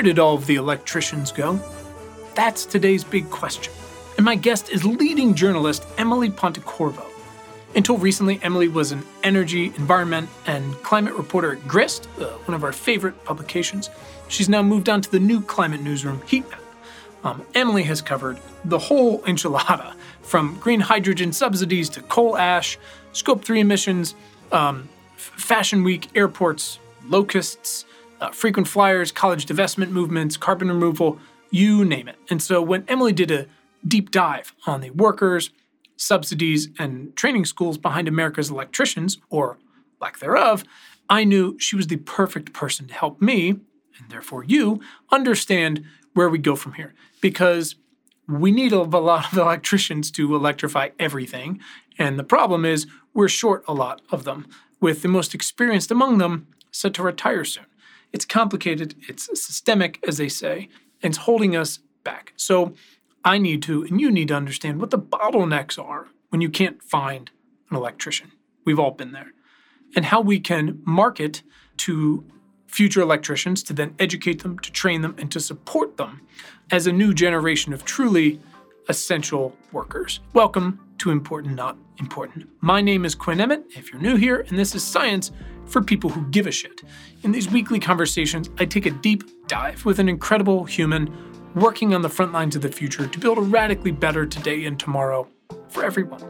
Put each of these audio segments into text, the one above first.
Where did all of the electricians go? That's today's big question. And my guest is leading journalist Emily Pontecorvo. Until recently, Emily was an energy, environment, and climate reporter at Grist, uh, one of our favorite publications. She's now moved on to the new climate newsroom, Heatmap. Um, Emily has covered the whole enchilada, from green hydrogen subsidies to coal ash, scope 3 emissions, um, Fashion Week, airports, locusts, uh, frequent flyers, college divestment movements, carbon removal, you name it. And so when Emily did a deep dive on the workers, subsidies, and training schools behind America's electricians, or lack thereof, I knew she was the perfect person to help me, and therefore you, understand where we go from here. Because we need a lot of electricians to electrify everything. And the problem is, we're short a lot of them, with the most experienced among them set to retire soon. It's complicated, it's systemic, as they say, and it's holding us back. So I need to, and you need to understand what the bottlenecks are when you can't find an electrician. We've all been there. And how we can market to future electricians to then educate them, to train them, and to support them as a new generation of truly essential workers. Welcome to Important Not Important. My name is Quinn Emmett, if you're new here, and this is Science for people who give a shit. In these weekly conversations, I take a deep dive with an incredible human working on the front lines of the future to build a radically better today and tomorrow for everyone.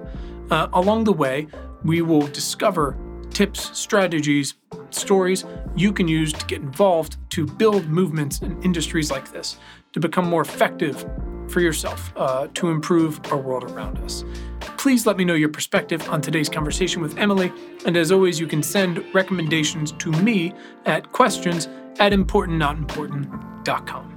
Uh, along the way, we will discover tips, strategies, stories you can use to get involved to build movements in industries like this, to become more effective for yourself, uh, to improve our world around us. Please let me know your perspective on today's conversation with Emily. And as always, you can send recommendations to me at questions at importantnotimportant.com.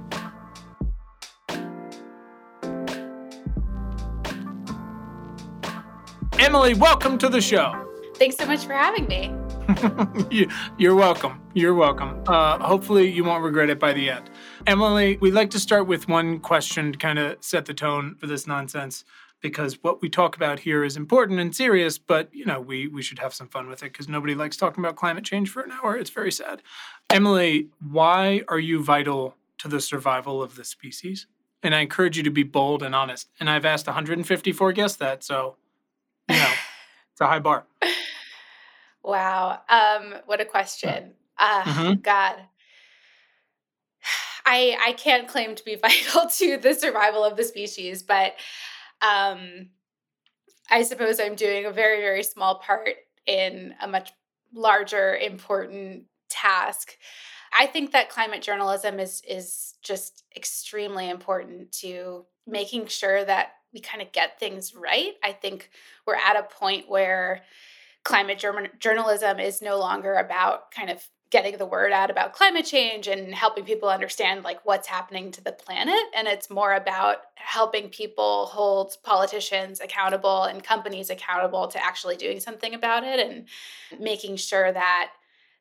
Emily, welcome to the show. Thanks so much for having me. You're welcome. You're welcome. Uh, hopefully, you won't regret it by the end. Emily, we'd like to start with one question to kind of set the tone for this nonsense because what we talk about here is important and serious, but you know, we we should have some fun with it because nobody likes talking about climate change for an hour. It's very sad. Emily, why are you vital to the survival of the species? And I encourage you to be bold and honest. And I've asked 154 guests that, so you know, it's a high bar. Wow. Um, what a question. Uh, mm-hmm. God. I I can't claim to be vital to the survival of the species, but um, I suppose I'm doing a very very small part in a much larger important task. I think that climate journalism is is just extremely important to making sure that we kind of get things right. I think we're at a point where climate journalism is no longer about kind of getting the word out about climate change and helping people understand like what's happening to the planet. And it's more about helping people hold politicians accountable and companies accountable to actually doing something about it and making sure that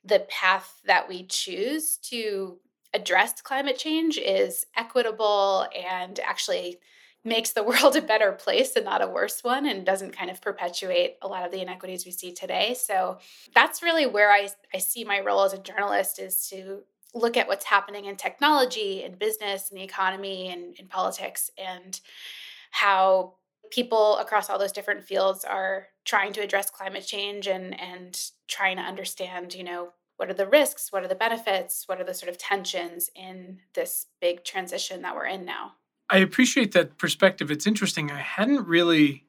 the path that we choose to address climate change is equitable and actually makes the world a better place and not a worse one and doesn't kind of perpetuate a lot of the inequities we see today. So that's really where I, I see my role as a journalist is to look at what's happening in technology and business and the economy and in politics and how people across all those different fields are trying to address climate change and and trying to understand you know what are the risks what are the benefits what are the sort of tensions in this big transition that we're in now I appreciate that perspective. It's interesting. I hadn't really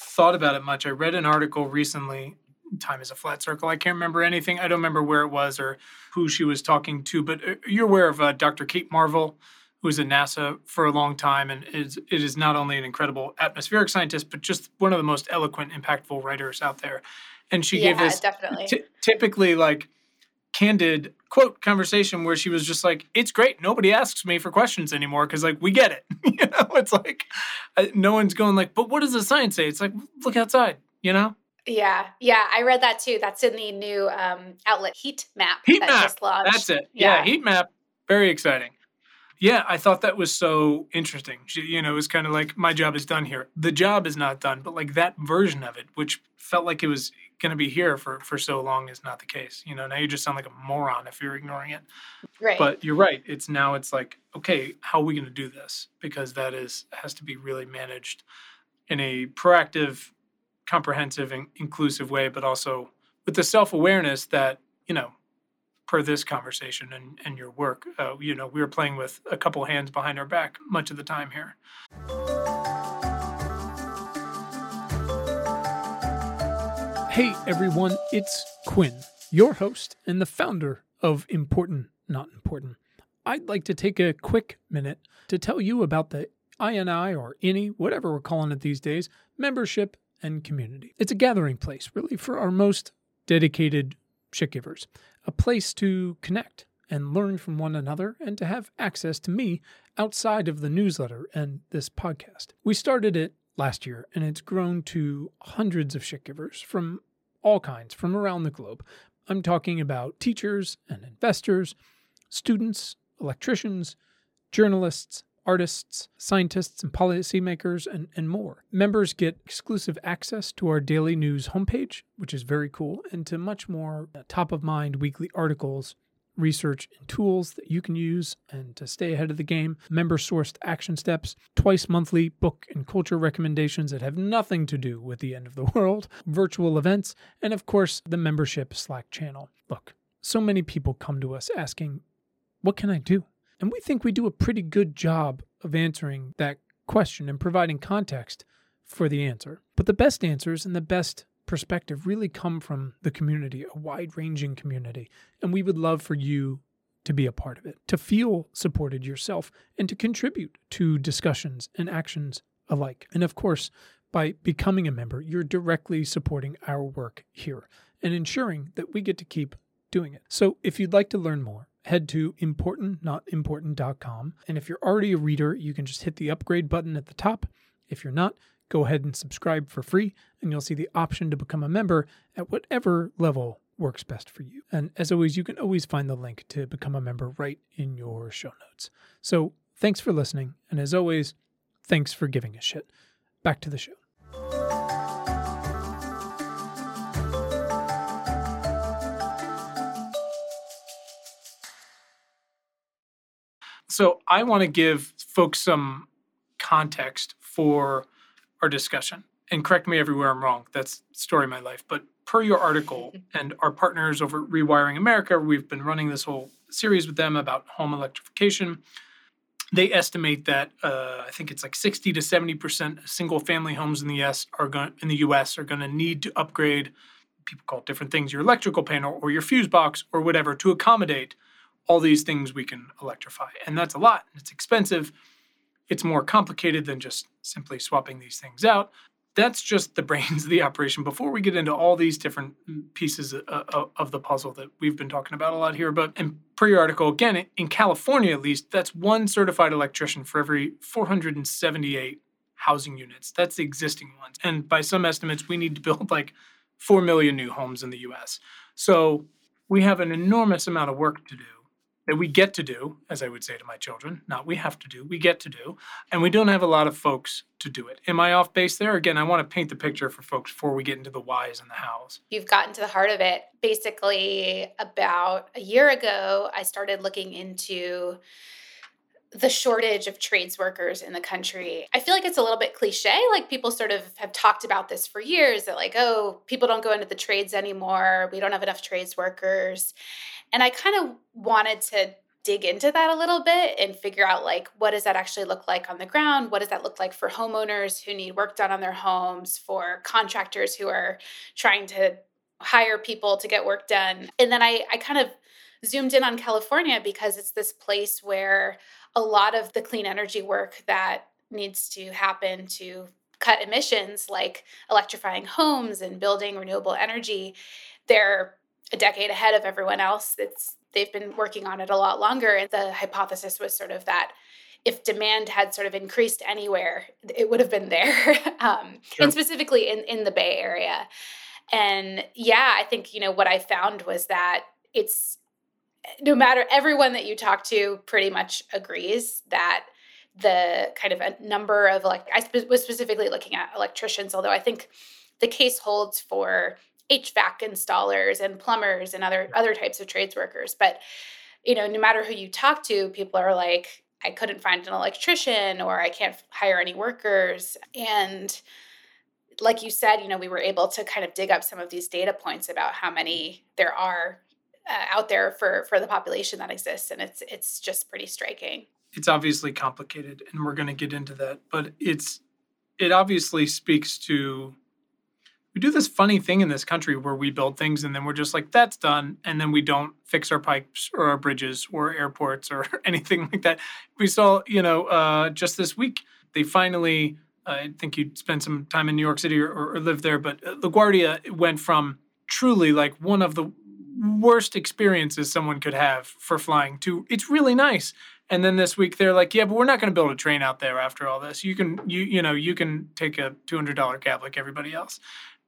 thought about it much. I read an article recently. Time is a flat circle. I can't remember anything. I don't remember where it was or who she was talking to, but uh, you're aware of uh, Dr. Kate Marvel, who was at NASA for a long time and is, it is not only an incredible atmospheric scientist, but just one of the most eloquent, impactful writers out there. And she yeah, gave this definitely. T- typically like candid quote conversation where she was just like it's great. Nobody asks me for questions anymore because like we get it. You know it's like no one's going like but what does the science say? It's like look outside you know? Yeah. Yeah i read that too. That's in the new um, outlet heat map heat that map. That's it. Yeah. yeah. Heat map. Very exciting. Yeah i thought that was so interesting. She, you know it was kind of like my job is done here. The job is not done but like that version of it which felt like it was going to be here for for so long is not the case. You know, now you just sound like a moron if you're ignoring it. Right. But you're right. It's now it's like, okay, how are we going to do this? Because that is has to be really managed in a proactive, comprehensive, and inclusive way, but also with the self awareness that you know, per this conversation and and your work, uh, you know, we were playing with a couple hands behind our back much of the time here. Hey everyone, it's Quinn, your host and the founder of Important Not Important. I'd like to take a quick minute to tell you about the INI or INI, whatever we're calling it these days, membership and community. It's a gathering place, really, for our most dedicated shit givers, a place to connect and learn from one another and to have access to me outside of the newsletter and this podcast. We started it last year and it's grown to hundreds of shit givers from all kinds from around the globe. I'm talking about teachers and investors, students, electricians, journalists, artists, scientists, and policymakers, and, and more. Members get exclusive access to our daily news homepage, which is very cool, and to much more top of mind weekly articles research and tools that you can use and to stay ahead of the game, member sourced action steps, twice monthly book and culture recommendations that have nothing to do with the end of the world, virtual events, and of course, the membership Slack channel. Look, so many people come to us asking, What can I do? And we think we do a pretty good job of answering that question and providing context for the answer. But the best answers and the best perspective really come from the community, a wide ranging community. And we would love for you to be a part of it, to feel supported yourself, and to contribute to discussions and actions alike. And of course, by becoming a member, you're directly supporting our work here and ensuring that we get to keep doing it. So if you'd like to learn more, head to importantnotimportant.com. And if you're already a reader, you can just hit the upgrade button at the top. If you're not, go ahead and subscribe for free, and you'll see the option to become a member at whatever level works best for you. And as always, you can always find the link to become a member right in your show notes. So thanks for listening, and as always, thanks for giving a shit. Back to the show. So I want to give folks some context for our discussion. And correct me everywhere I'm wrong. That's story of my life. But per your article and our partners over Rewiring America, we've been running this whole series with them about home electrification. They estimate that uh, I think it's like 60 to 70 percent single family homes in the US are going in the US are going to need to upgrade. People call it different things, your electrical panel or your fuse box or whatever, to accommodate all these things we can electrify. And that's a lot. It's expensive it's more complicated than just simply swapping these things out. That's just the brains of the operation before we get into all these different pieces of the puzzle that we've been talking about a lot here. But in pre-article again, in California at least, that's one certified electrician for every 478 housing units. That's the existing ones. And by some estimates, we need to build like 4 million new homes in the US. So we have an enormous amount of work to do that we get to do, as I would say to my children, not we have to do, we get to do, and we don't have a lot of folks to do it. Am I off base there? Again, I want to paint the picture for folks before we get into the whys and the hows. You've gotten to the heart of it. Basically, about a year ago, I started looking into the shortage of trades workers in the country. I feel like it's a little bit cliche. Like people sort of have talked about this for years that, like, oh, people don't go into the trades anymore. We don't have enough trades workers. And I kind of wanted to dig into that a little bit and figure out like what does that actually look like on the ground what does that look like for homeowners who need work done on their homes for contractors who are trying to hire people to get work done and then i i kind of zoomed in on california because it's this place where a lot of the clean energy work that needs to happen to cut emissions like electrifying homes and building renewable energy they're a decade ahead of everyone else. It's they've been working on it a lot longer. And the hypothesis was sort of that if demand had sort of increased anywhere, it would have been there. um, sure. And specifically in, in the Bay Area. And yeah, I think, you know, what I found was that it's no matter everyone that you talk to pretty much agrees that the kind of a number of like I was specifically looking at electricians, although I think the case holds for HVAC installers and plumbers and other other types of trades workers. But you know, no matter who you talk to, people are like, I couldn't find an electrician or I can't hire any workers. And like you said, you know, we were able to kind of dig up some of these data points about how many there are uh, out there for for the population that exists, and it's it's just pretty striking. It's obviously complicated, and we're going to get into that, but it's it obviously speaks to we do this funny thing in this country where we build things and then we're just like that's done and then we don't fix our pipes or our bridges or airports or anything like that we saw you know uh, just this week they finally i think you spent some time in new york city or, or lived there but uh, laguardia went from truly like one of the worst experiences someone could have for flying to it's really nice and then this week they're like yeah but we're not going to build a train out there after all this you can you you know you can take a $200 cab like everybody else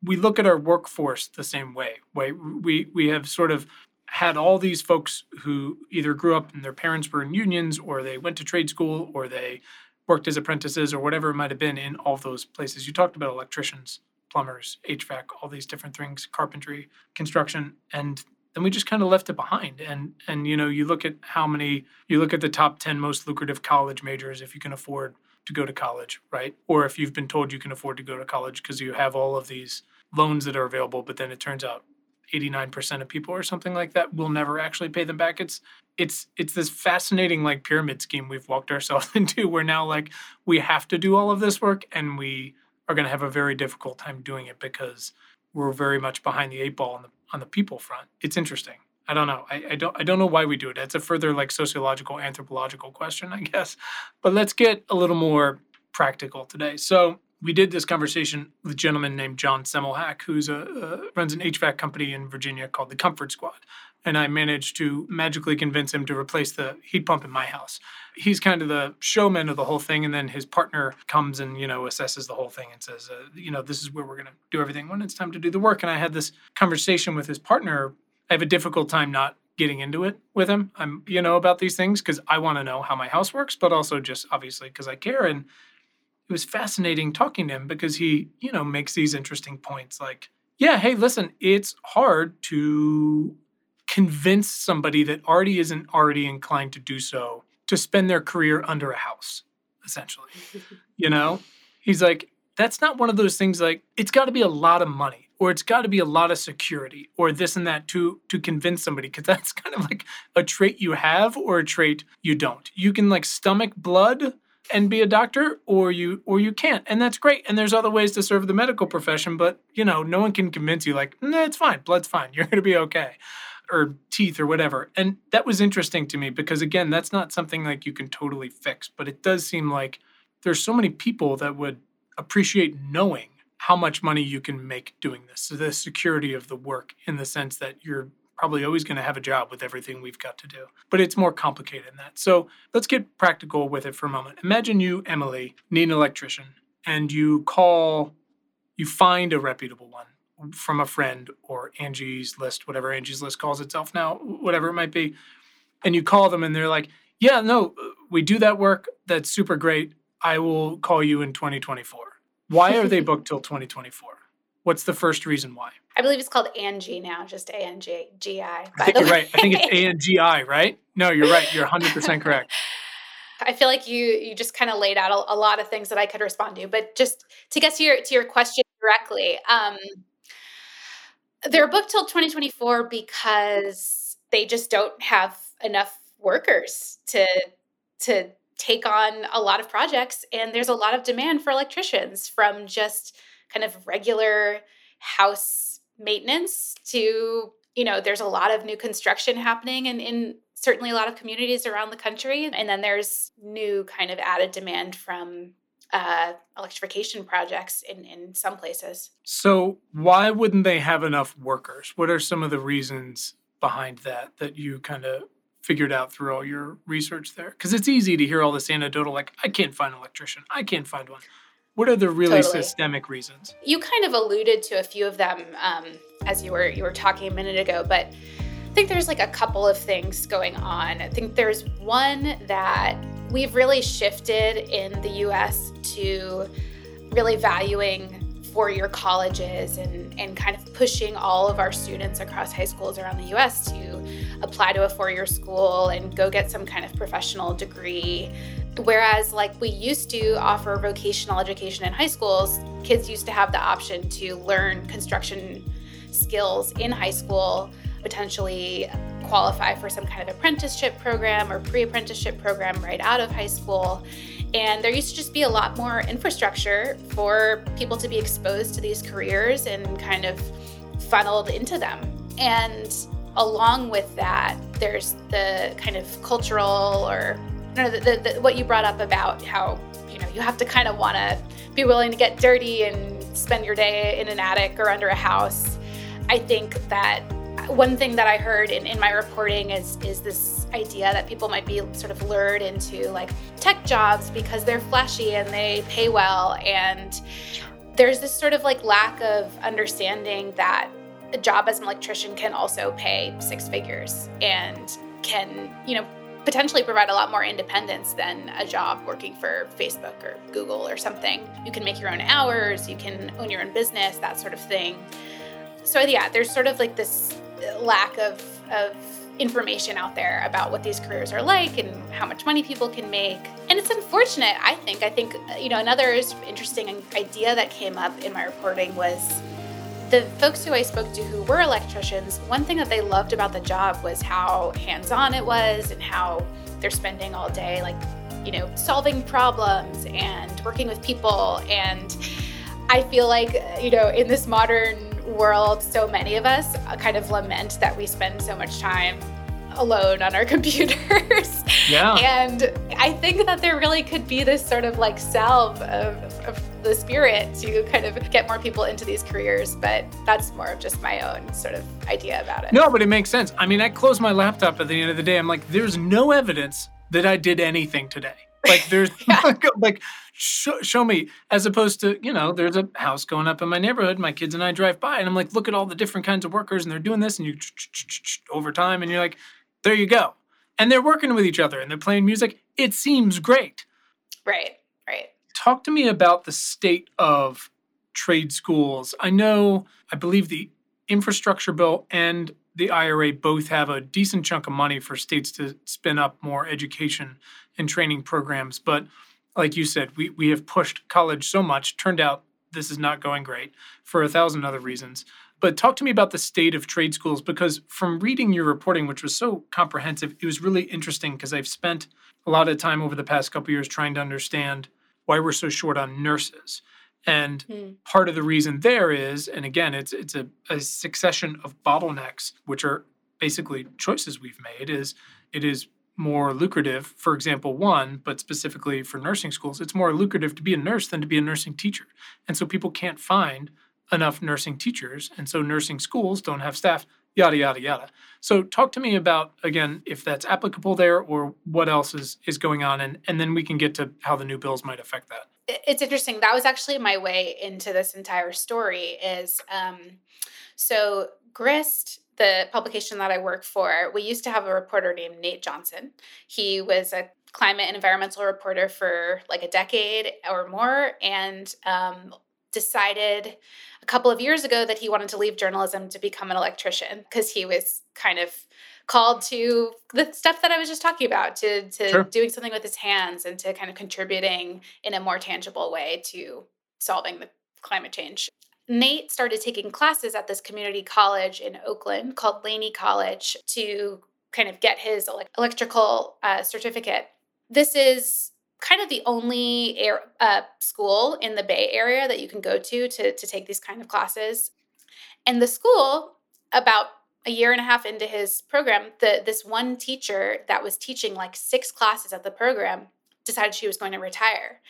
we look at our workforce the same way. Way we we have sort of had all these folks who either grew up and their parents were in unions, or they went to trade school, or they worked as apprentices, or whatever it might have been in all those places. You talked about electricians, plumbers, HVAC, all these different things, carpentry, construction, and then we just kind of left it behind. And and you know, you look at how many you look at the top ten most lucrative college majors if you can afford to go to college, right? Or if you've been told you can afford to go to college because you have all of these loans that are available, but then it turns out 89% of people or something like that will never actually pay them back. It's it's it's this fascinating like pyramid scheme we've walked ourselves into where now like we have to do all of this work and we are going to have a very difficult time doing it because we're very much behind the eight ball on the on the people front. It's interesting. I don't know. I, I don't I don't know why we do it. It's a further like sociological anthropological question, I guess. But let's get a little more practical today. So we did this conversation with a gentleman named John Semmelhack, who's a uh, runs an HVAC company in Virginia called the Comfort Squad, and I managed to magically convince him to replace the heat pump in my house. He's kind of the showman of the whole thing, and then his partner comes and you know assesses the whole thing and says, uh, you know, this is where we're going to do everything when it's time to do the work. And I had this conversation with his partner. I have a difficult time not getting into it with him. I'm, you know, about these things because I want to know how my house works, but also just obviously because I care. And it was fascinating talking to him because he, you know, makes these interesting points like, yeah, hey, listen, it's hard to convince somebody that already isn't already inclined to do so to spend their career under a house, essentially. you know? He's like, that's not one of those things like it's got to be a lot of money or it's got to be a lot of security or this and that to to convince somebody because that's kind of like a trait you have or a trait you don't you can like stomach blood and be a doctor or you or you can't and that's great and there's other ways to serve the medical profession but you know no one can convince you like nah, it's fine blood's fine you're going to be okay or teeth or whatever and that was interesting to me because again that's not something like you can totally fix but it does seem like there's so many people that would appreciate knowing how much money you can make doing this so the security of the work in the sense that you're probably always going to have a job with everything we've got to do. But it's more complicated than that. So let's get practical with it for a moment. Imagine you, Emily, need an electrician and you call, you find a reputable one from a friend or Angie's List, whatever Angie's List calls itself now, whatever it might be. And you call them and they're like, yeah, no, we do that work. That's super great. I will call you in 2024. Why are they booked till 2024? What's the first reason why? I believe it's called Angie now, just A N G G I. I think you're right. I think it's A N G I, right? No, you're right. You're 100% correct. I feel like you you just kind of laid out a, a, lot of things that I could respond to, but just to get to your to your question directly, um, they're booked till 2024 because they just don't have enough workers to to take on a lot of projects, and there's a lot of demand for electricians from just kind of regular house maintenance to you know there's a lot of new construction happening in, in certainly a lot of communities around the country. And then there's new kind of added demand from uh, electrification projects in, in some places so why wouldn't they have enough workers what are some of the reasons behind that that you kind of figured out through all your research there because it's easy to hear all this anecdotal like i can't find an electrician i can't find one what are the really totally. systemic reasons? You kind of alluded to a few of them um, as you were you were talking a minute ago, but I think there's like a couple of things going on. I think there's one that we've really shifted in the U.S. to really valuing four year colleges and, and kind of pushing all of our students across high schools around the US to apply to a four year school and go get some kind of professional degree. Whereas, like we used to offer vocational education in high schools, kids used to have the option to learn construction skills in high school, potentially qualify for some kind of apprenticeship program or pre apprenticeship program right out of high school. And there used to just be a lot more infrastructure for people to be exposed to these careers and kind of funneled into them. And along with that, there's the kind of cultural or you know, the, the, the, what you brought up about how you know you have to kind of want to be willing to get dirty and spend your day in an attic or under a house. I think that one thing that I heard in, in my reporting is is this idea that people might be sort of lured into like tech jobs because they're flashy and they pay well and there's this sort of like lack of understanding that a job as an electrician can also pay six figures and can you know potentially provide a lot more independence than a job working for Facebook or Google or something. You can make your own hours, you can own your own business, that sort of thing. So yeah, there's sort of like this lack of, of information out there about what these careers are like and how much money people can make. And it's unfortunate, I think. I think, you know, another interesting idea that came up in my reporting was the folks who I spoke to who were electricians, one thing that they loved about the job was how hands on it was and how they're spending all day, like, you know, solving problems and working with people. And I feel like, you know, in this modern world, so many of us uh, kind of lament that we spend so much time alone on our computers. Yeah. and I think that there really could be this sort of like salve of, of the spirit to kind of get more people into these careers, but that's more of just my own sort of idea about it. No, but it makes sense. I mean, I close my laptop at the end of the day. I'm like, there's no evidence that I did anything today. Like there's like, like show, show, me as opposed to you know there's a house going up in my neighborhood. My kids and I drive by and I'm like look at all the different kinds of workers and they're doing this and you over time and you're like there you go and they're working with each other and they're playing music. It seems great. Right. Right. Talk to me about the state of trade schools. I know I believe the infrastructure bill and the IRA both have a decent chunk of money for states to spin up more education and training programs. But like you said, we, we have pushed college so much. Turned out this is not going great for a thousand other reasons. But talk to me about the state of trade schools because from reading your reporting, which was so comprehensive, it was really interesting because I've spent a lot of time over the past couple years trying to understand why we're so short on nurses. And mm. part of the reason there is, and again, it's it's a, a succession of bottlenecks, which are basically choices we've made, is it is more lucrative, for example, one, but specifically for nursing schools, it's more lucrative to be a nurse than to be a nursing teacher. And so people can't find enough nursing teachers. And so nursing schools don't have staff, yada, yada, yada. So talk to me about, again, if that's applicable there or what else is, is going on. And, and then we can get to how the new bills might affect that. It's interesting. That was actually my way into this entire story is um, so Grist the publication that I work for, we used to have a reporter named Nate Johnson. He was a climate and environmental reporter for like a decade or more and um, decided a couple of years ago that he wanted to leave journalism to become an electrician because he was kind of called to the stuff that I was just talking about, to, to sure. doing something with his hands and to kind of contributing in a more tangible way to solving the climate change. Nate started taking classes at this community college in Oakland called Laney College to kind of get his electrical uh, certificate. This is kind of the only air, uh, school in the Bay Area that you can go to, to to take these kind of classes. And the school, about a year and a half into his program, the this one teacher that was teaching like six classes at the program decided she was going to retire.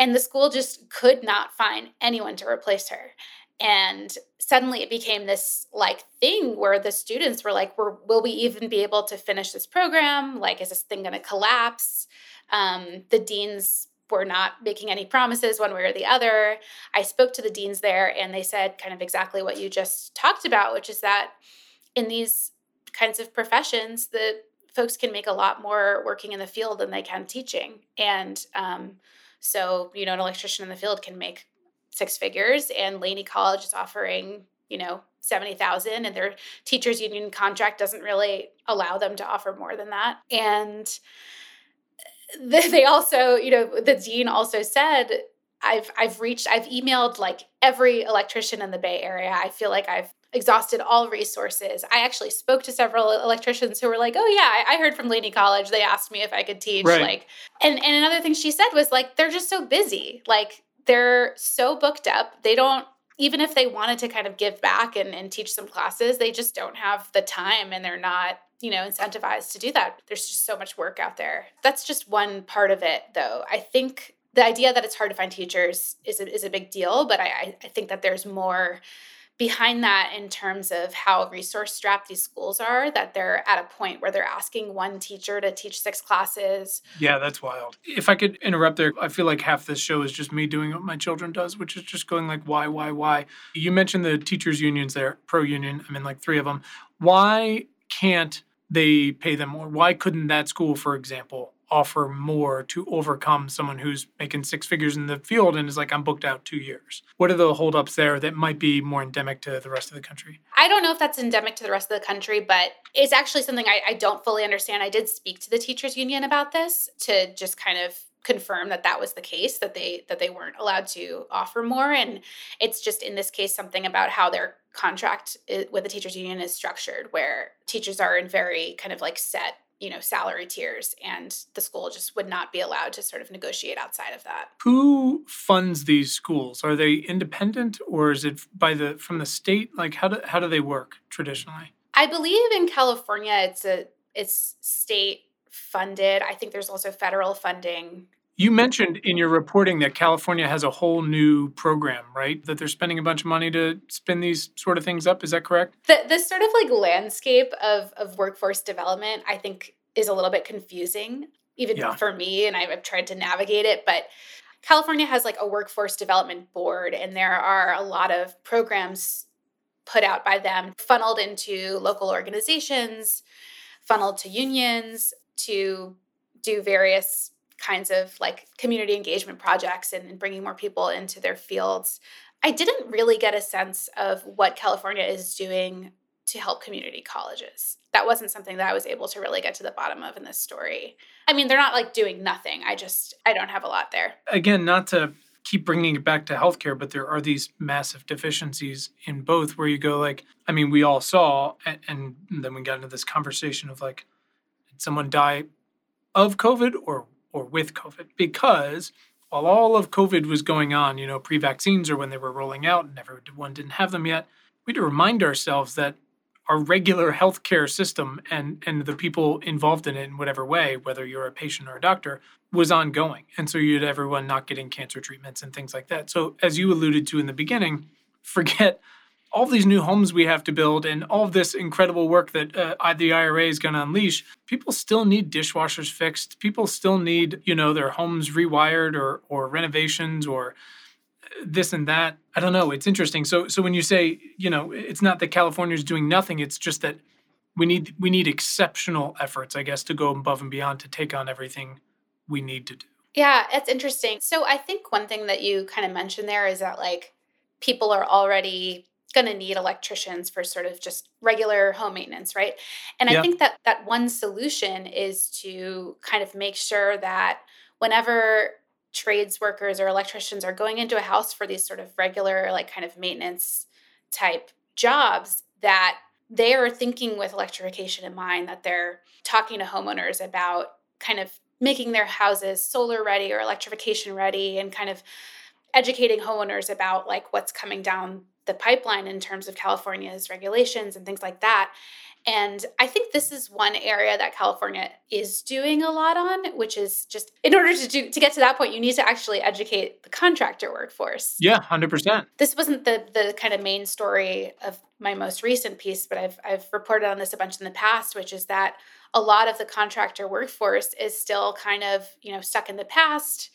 And the school just could not find anyone to replace her. And suddenly it became this like thing where the students were like, will we even be able to finish this program? Like, is this thing going to collapse? Um, the deans were not making any promises one way or the other. I spoke to the deans there and they said kind of exactly what you just talked about, which is that in these kinds of professions, the folks can make a lot more working in the field than they can teaching. And um, so, you know, an electrician in the field can make six figures, and Laney College is offering, you know, 70,000 and their teachers union contract doesn't really allow them to offer more than that. And they also, you know, the dean also said I've I've reached I've emailed like every electrician in the Bay Area. I feel like I've exhausted all resources. I actually spoke to several electricians who were like, "Oh yeah, I, heard from Laney College. They asked me if I could teach." Right. Like, and and another thing she said was like, "They're just so busy. Like, they're so booked up. They don't even if they wanted to kind of give back and, and teach some classes, they just don't have the time and they're not you know incentivized to do that there's just so much work out there that's just one part of it though i think the idea that it's hard to find teachers is a, is a big deal but I, I think that there's more behind that in terms of how resource strapped these schools are that they're at a point where they're asking one teacher to teach six classes. Yeah that's wild. If i could interrupt there i feel like half this show is just me doing what my children does which is just going like why why why? You mentioned the teachers unions there pro union i mean like three of them why can't they pay them more? Why couldn't that school for example offer more to overcome someone who's making six figures in the field and is like, I'm booked out two years? What are the holdups there that might be more endemic to the rest of the country? I don't know if that's endemic to the rest of the country, but it's actually something I, I don't fully understand. I did speak to the teachers union about this to just kind of confirm that that was the case that they that they weren't allowed to offer more and it's just in this case something about how their contract with the teachers union is structured where teachers are in very kind of like set you know salary tiers and the school just would not be allowed to sort of negotiate outside of that. Who funds these schools? Are they independent or is it by the from the state? Like how do how do they work traditionally? I believe in california it's a it's state funded i think there's also federal funding you mentioned in your reporting that California has a whole new program, right? That they're spending a bunch of money to spin these sort of things up. Is that correct? The, this sort of like landscape of, of workforce development, I think, is a little bit confusing, even yeah. for me. And I've, I've tried to navigate it. But California has like a workforce development board, and there are a lot of programs put out by them, funneled into local organizations, funneled to unions to do various kinds of like community engagement projects and, and bringing more people into their fields. I didn't really get a sense of what California is doing to help community colleges. That wasn't something that I was able to really get to the bottom of in this story. I mean, they're not like doing nothing. I just, I don't have a lot there. Again, not to keep bringing it back to healthcare, but there are these massive deficiencies in both where you go, like, I mean, we all saw, and, and then we got into this conversation of like, did someone die of COVID or or with COVID because while all of COVID was going on, you know, pre vaccines or when they were rolling out and everyone didn't have them yet, we had to remind ourselves that our regular healthcare system and, and the people involved in it in whatever way, whether you're a patient or a doctor, was ongoing. And so you had everyone not getting cancer treatments and things like that. So, as you alluded to in the beginning, forget all these new homes we have to build and all of this incredible work that uh, the IRA is going to unleash, people still need dishwashers fixed. People still need, you know, their homes rewired or or renovations or uh, this and that. I don't know. It's interesting. So so when you say, you know, it's not that California is doing nothing, it's just that we need we need exceptional efforts, I guess, to go above and beyond to take on everything we need to do. Yeah, it's interesting. So I think one thing that you kind of mentioned there is that like people are already going to need electricians for sort of just regular home maintenance, right? And I think that that one solution is to kind of make sure that whenever trades workers or electricians are going into a house for these sort of regular like kind of maintenance type jobs that they are thinking with electrification in mind that they're talking to homeowners about kind of making their houses solar ready or electrification ready and kind of educating homeowners about like what's coming down the pipeline in terms of California's regulations and things like that. And I think this is one area that California is doing a lot on, which is just in order to do to get to that point, you need to actually educate the contractor workforce. Yeah, hundred percent. This wasn't the the kind of main story of my most recent piece, but I've I've reported on this a bunch in the past, which is that a lot of the contractor workforce is still kind of you know stuck in the past.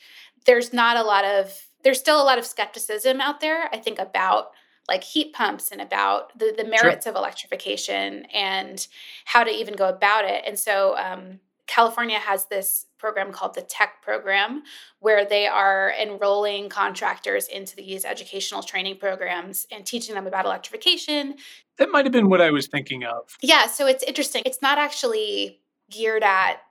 There's not a lot of there's still a lot of skepticism out there, I think, about like heat pumps and about the, the merits sure. of electrification and how to even go about it. And so um, California has this program called the Tech Program, where they are enrolling contractors into these educational training programs and teaching them about electrification. That might have been what I was thinking of. Yeah, so it's interesting. It's not actually geared at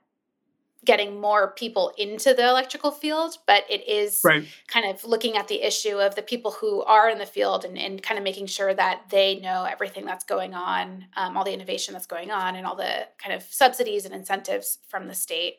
getting more people into the electrical field, but it is right. kind of looking at the issue of the people who are in the field and, and kind of making sure that they know everything that's going on, um, all the innovation that's going on, and all the kind of subsidies and incentives from the state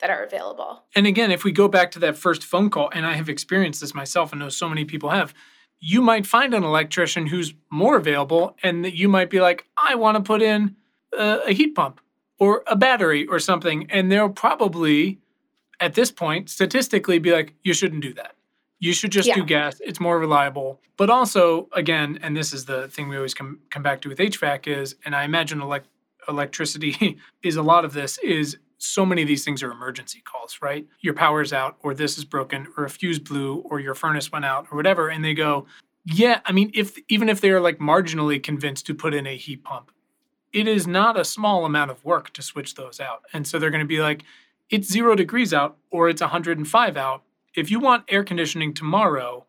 that are available. And again, if we go back to that first phone call, and I have experienced this myself and know so many people have, you might find an electrician who's more available, and that you might be like, I want to put in a, a heat pump or a battery or something. And they'll probably, at this point, statistically be like, you shouldn't do that. You should just yeah. do gas. It's more reliable. But also, again, and this is the thing we always come come back to with HVAC is, and I imagine elect- electricity is a lot of this is so many of these things are emergency calls, right? Your power's out, or this is broken, or a fuse blew, or your furnace went out, or whatever. And they go, yeah, I mean, if even if they are like marginally convinced to put in a heat pump, it is not a small amount of work to switch those out. And so they're going to be like, it's zero degrees out or it's 105 out. If you want air conditioning tomorrow,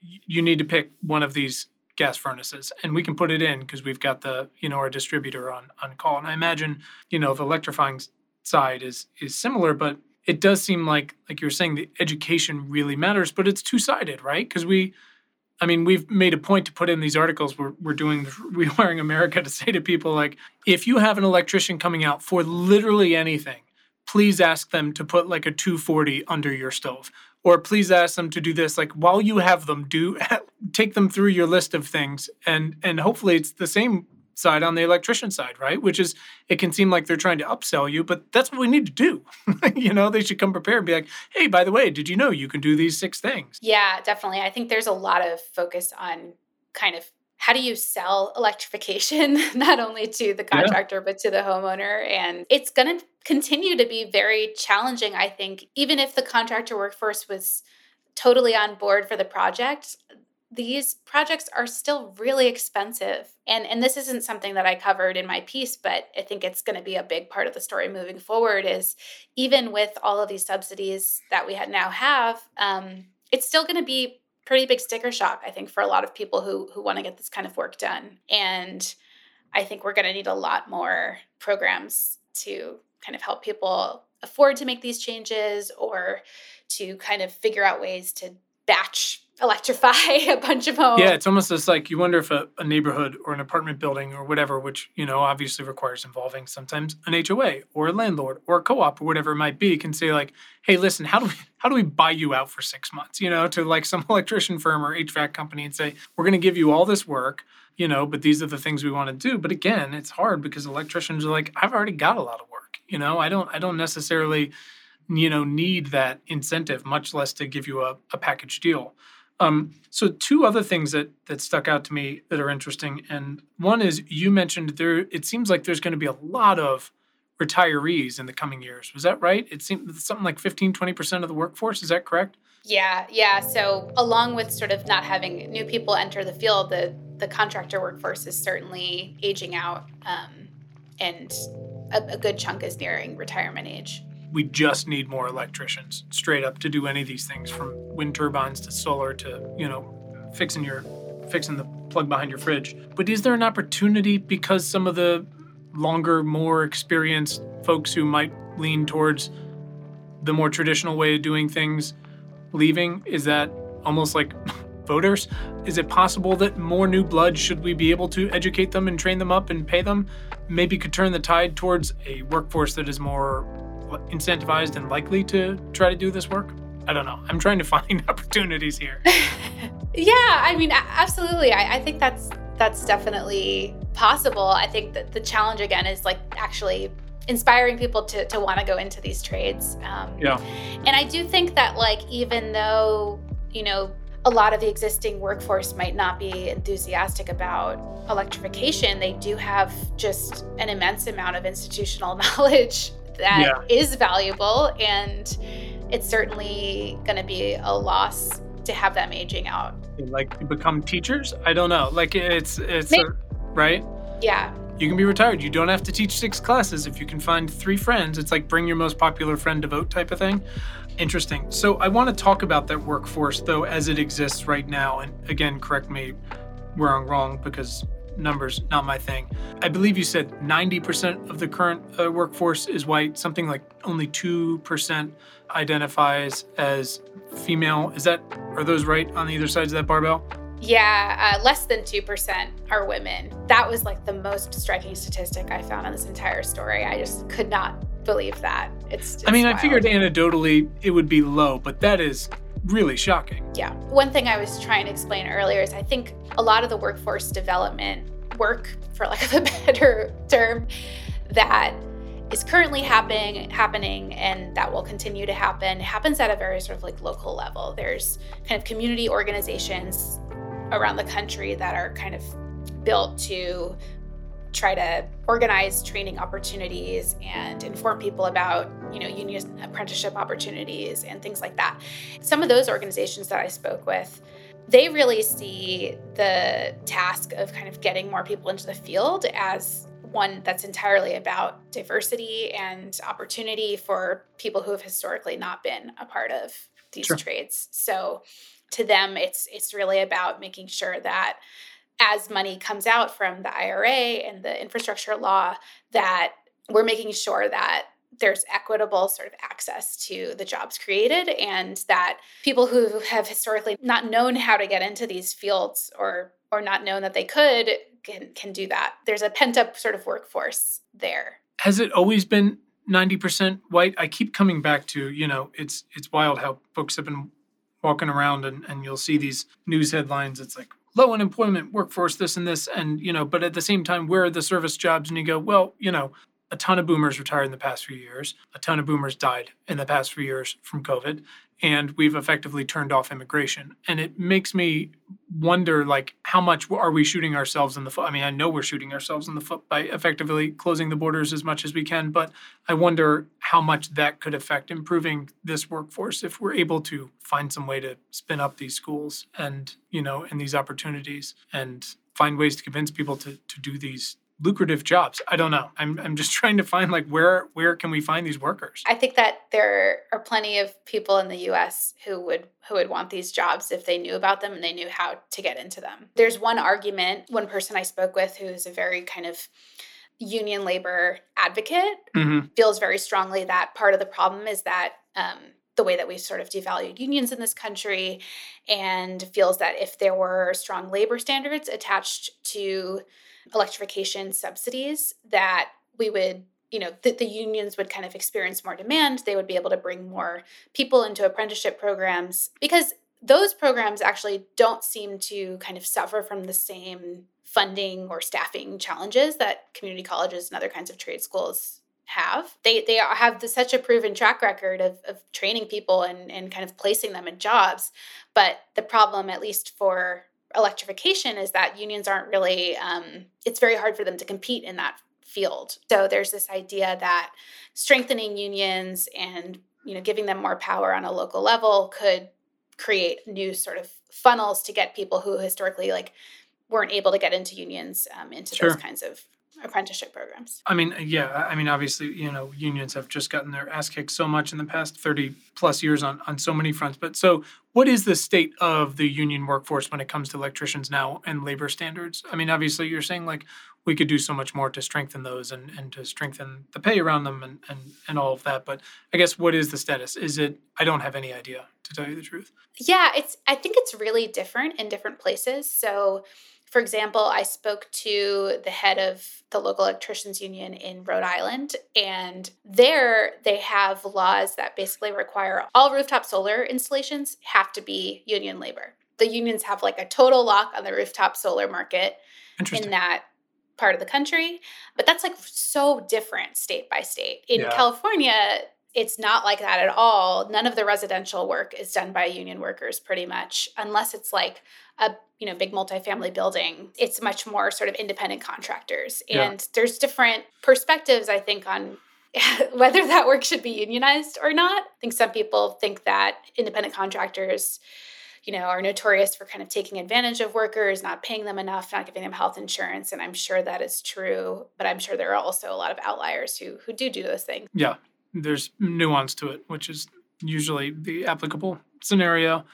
you need to pick one of these gas furnaces and we can put it in because we've got the you know our distributor on on call and i imagine you know the electrifying side is is similar but it does seem like like you're saying the education really matters but it's two-sided right because we I mean, we've made a point to put in these articles we're, we're doing Rewiring America to say to people, like, if you have an electrician coming out for literally anything, please ask them to put like a 240 under your stove. Or please ask them to do this. Like while you have them, do take them through your list of things, and and hopefully it's the same side on the electrician side, right? Which is it can seem like they're trying to upsell you, but that's what we need to do. you know, they should come prepared and be like, "Hey, by the way, did you know you can do these six things?" Yeah, definitely. I think there's a lot of focus on kind of how do you sell electrification not only to the contractor yeah. but to the homeowner and it's going to continue to be very challenging i think even if the contractor workforce was totally on board for the project these projects are still really expensive. And and this isn't something that I covered in my piece, but I think it's going to be a big part of the story moving forward is even with all of these subsidies that we now have, um, it's still going to be pretty big sticker shock, I think, for a lot of people who who want to get this kind of work done. And I think we're going to need a lot more programs to kind of help people afford to make these changes or to kind of figure out ways to batch electrify a bunch of homes. Yeah, it's almost as like you wonder if a, a, neighborhood or an apartment building or whatever, which you know obviously requires involving sometimes an HOA or a landlord or a co-op or whatever it might be, can say like, hey, listen, how do we how do we buy you out for six months? You know, to like some electrician firm or HVAC company and say we're going to give you all this work. You know, but these are the things we want to do. But again, it's hard because electricians are like, I've already got a lot of work. You know, I don't I don't necessarily you know need that incentive, much less to give you a, a package deal. Um, so two other things that that stuck out to me that are interesting, and one is you mentioned there. It seems like there's going to be a lot of retirees in the coming years. Was that right? It seemed something like 15, 20% of the workforce. Is that correct? Yeah, yeah. So along with sort of not having new people enter the field, the the contractor workforce is certainly aging out, um, and a, a good chunk is nearing retirement age we just need more electricians straight up to do any of these things from wind turbines to solar to you know fixing your fixing the plug behind your fridge. But is there an opportunity because some of the longer more experienced folks who might lean towards the more traditional way of doing things leaving is that almost like voters? Is it possible that more new blood should we be able to educate them and train them up and pay them? Maybe could turn the tide towards a workforce that is more incentivized and likely to try to do this work? I don't know. I'm trying to find opportunities here. yeah, I mean, absolutely. I, I, think that's that's definitely possible. I think that the challenge again is like actually inspiring people to to want to go into these trades. Um, yeah. And I do think that like even though you know a lot of the existing workforce might not be enthusiastic about electrification, they do have just an immense amount of institutional knowledge that yeah. is valuable and it's certainly going to be a loss to have them aging out like become teachers i don't know like it's it's a, right yeah you can be retired. You don't have to teach six classes if you can find three friends. It's like bring your most popular friend to vote type of thing. Interesting. So I want to talk about that workforce though as it exists right now. And again, correct me where I'm wrong because numbers not my thing. I believe you said 90% of the current uh, workforce is white. Something like only 2% identifies as female. Is that are those right on the either sides of that barbell? Yeah, uh, less than 2% are women. That was like the most striking statistic I found on this entire story. I just could not believe that. It's, I mean, wild. I figured anecdotally it would be low, but that is really shocking. Yeah. One thing I was trying to explain earlier is I think a lot of the workforce development work, for lack of a better term, that is currently happening happening and that will continue to happen happens at a very sort of like local level there's kind of community organizations around the country that are kind of built to try to organize training opportunities and inform people about you know union apprenticeship opportunities and things like that some of those organizations that i spoke with they really see the task of kind of getting more people into the field as one that's entirely about diversity and opportunity for people who have historically not been a part of these sure. trades so to them it's it's really about making sure that as money comes out from the IRA and the infrastructure law that we're making sure that there's equitable sort of access to the jobs created and that people who have historically not known how to get into these fields or or not known that they could can can do that. There's a pent up sort of workforce there. Has it always been 90% white? I keep coming back to you know it's it's wild how folks have been walking around and, and you'll see these news headlines. It's like low unemployment workforce this and this and you know but at the same time where are the service jobs? And you go well you know a ton of boomers retired in the past few years. A ton of boomers died in the past few years from covid and we've effectively turned off immigration. And it makes me wonder like how much are we shooting ourselves in the foot? I mean i know we're shooting ourselves in the foot by effectively closing the borders as much as we can but i wonder how much that could affect improving this workforce if we're able to find some way to spin up these schools and you know and these opportunities and find ways to convince people to to do these lucrative jobs. I don't know. I'm i'm just trying to find like where where can we find these workers? I think that there are plenty of people in the us who would who would want these jobs if they knew about them and they knew how to get into them. There's one argument one person i spoke with who's a very kind of union labor advocate mm-hmm. feels very strongly that part of the problem is that um, the way that we've sort of devalued unions in this country and feels that if there were strong labor standards attached to electrification subsidies that we would you know that the unions would kind of experience more demand they would be able to bring more people into apprenticeship programs because those programs actually don't seem to kind of suffer from the same funding or staffing challenges that community colleges and other kinds of trade schools have. They they have the, such a proven track record of, of training people and, and kind of placing them in jobs. But the problem, at least for electrification is that unions aren't really um, it's very hard for them to compete in that field so there's this idea that strengthening unions and you know giving them more power on a local level could create new sort of funnels to get people who historically like weren't able to get into unions um, into sure. those kinds of apprenticeship programs. I mean, uh, yeah, I mean, obviously, you know, unions have just gotten their ass kicked so much in the past 30 plus years on, on so many fronts. But so, what is the state of the union workforce when it comes to electricians now and labor standards? I mean, obviously, you're saying like we could do so much more to strengthen those and, and to strengthen the pay around them and, and, and all of that. But I guess what is the status? Is it, I don't have any idea to tell you the truth. Yeah, it's, I think it's really different in different places. So, for example, I spoke to the head of the local electricians union in Rhode Island, and there they have laws that basically require all rooftop solar installations have to be union labor. The unions have like a total lock on the rooftop solar market in that part of the country, but that's like so different state by state. In yeah. California, it's not like that at all. None of the residential work is done by union workers pretty much, unless it's like a you know big multifamily building. It's much more sort of independent contractors. And yeah. there's different perspectives, I think, on whether that work should be unionized or not. I think some people think that independent contractors you know, are notorious for kind of taking advantage of workers, not paying them enough, not giving them health insurance. And I'm sure that is true, but I'm sure there are also a lot of outliers who who do do those things. Yeah, there's nuance to it, which is usually the applicable scenario.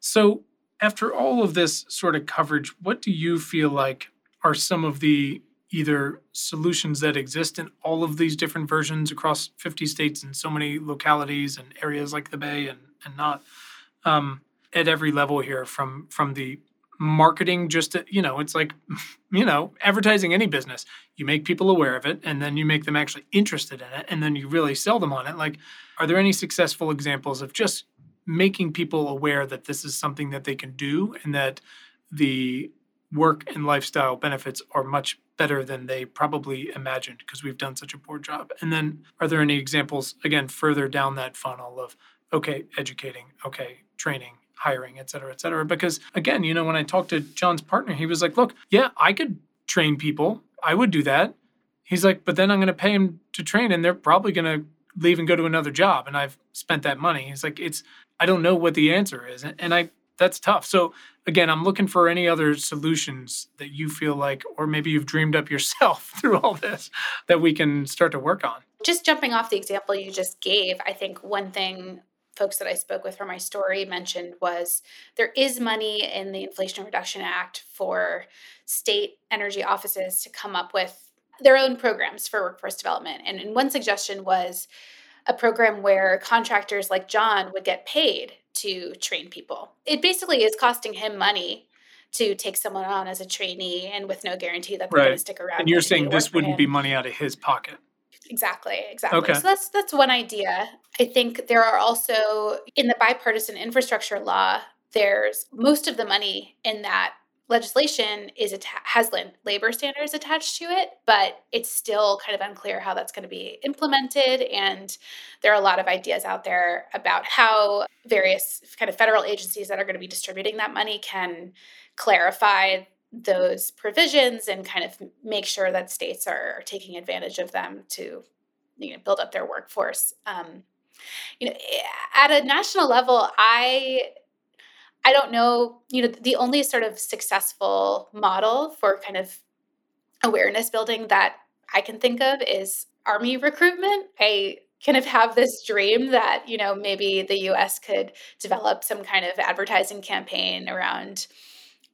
So, after all of this sort of coverage, what do you feel like are some of the either solutions that exist in all of these different versions across 50 states and so many localities and areas like the Bay and, and not um, at every level here from from the marketing just to, you know it's like you know advertising any business. You make people aware of it and then you make them actually interested in it and then you really sell them on it. Like are there any successful examples of just making people aware that this is something that they can do and that the work and lifestyle benefits are much better than they probably imagined? Because we've done such a poor job. And then are there any examples again further down that funnel of okay, educating, okay, training, hiring, et cetera, et cetera? Because again, you know, when I talked to John's partner, he was like, look, yeah, I could train people. I would do that. He's like, but then I'm going to pay him to train and they're probably going to leave and go to another job. And I've spent that money. He's like, it's, I don't know what the answer is. And I, that's tough. So again, I'm looking for any other solutions that you feel like, or maybe you've dreamed up yourself through all this that we can start to work on. Just jumping off the example you just gave, I think one thing folks that I spoke with for my story mentioned was there is money in the Inflation Reduction Act for state energy offices to come up with their own programs for workforce development. And, and one suggestion was a program where contractors like John would get paid to train people. It basically is costing him money to take someone on as a trainee and with no guarantee that they're right. going to stick around. And you're saying this wouldn't be money out of his pocket. Exactly, exactly. Okay. So that's that's one idea. I think there are also in the bipartisan infrastructure law, there's most of the money in that legislation is atta- has labor standards attached to it, but it's still kind of unclear how that's going to be implemented. And there are a lot of ideas out there about how various kind of federal agencies that are going to be distributing that money can clarify those provisions and kind of make sure that states are taking advantage of them to you know build up their workforce. Um, you know, at a national level, I I don't know, you know, the only sort of successful model for kind of awareness building that I can think of is army recruitment. I kind of have this dream that, you know, maybe the US could develop some kind of advertising campaign around,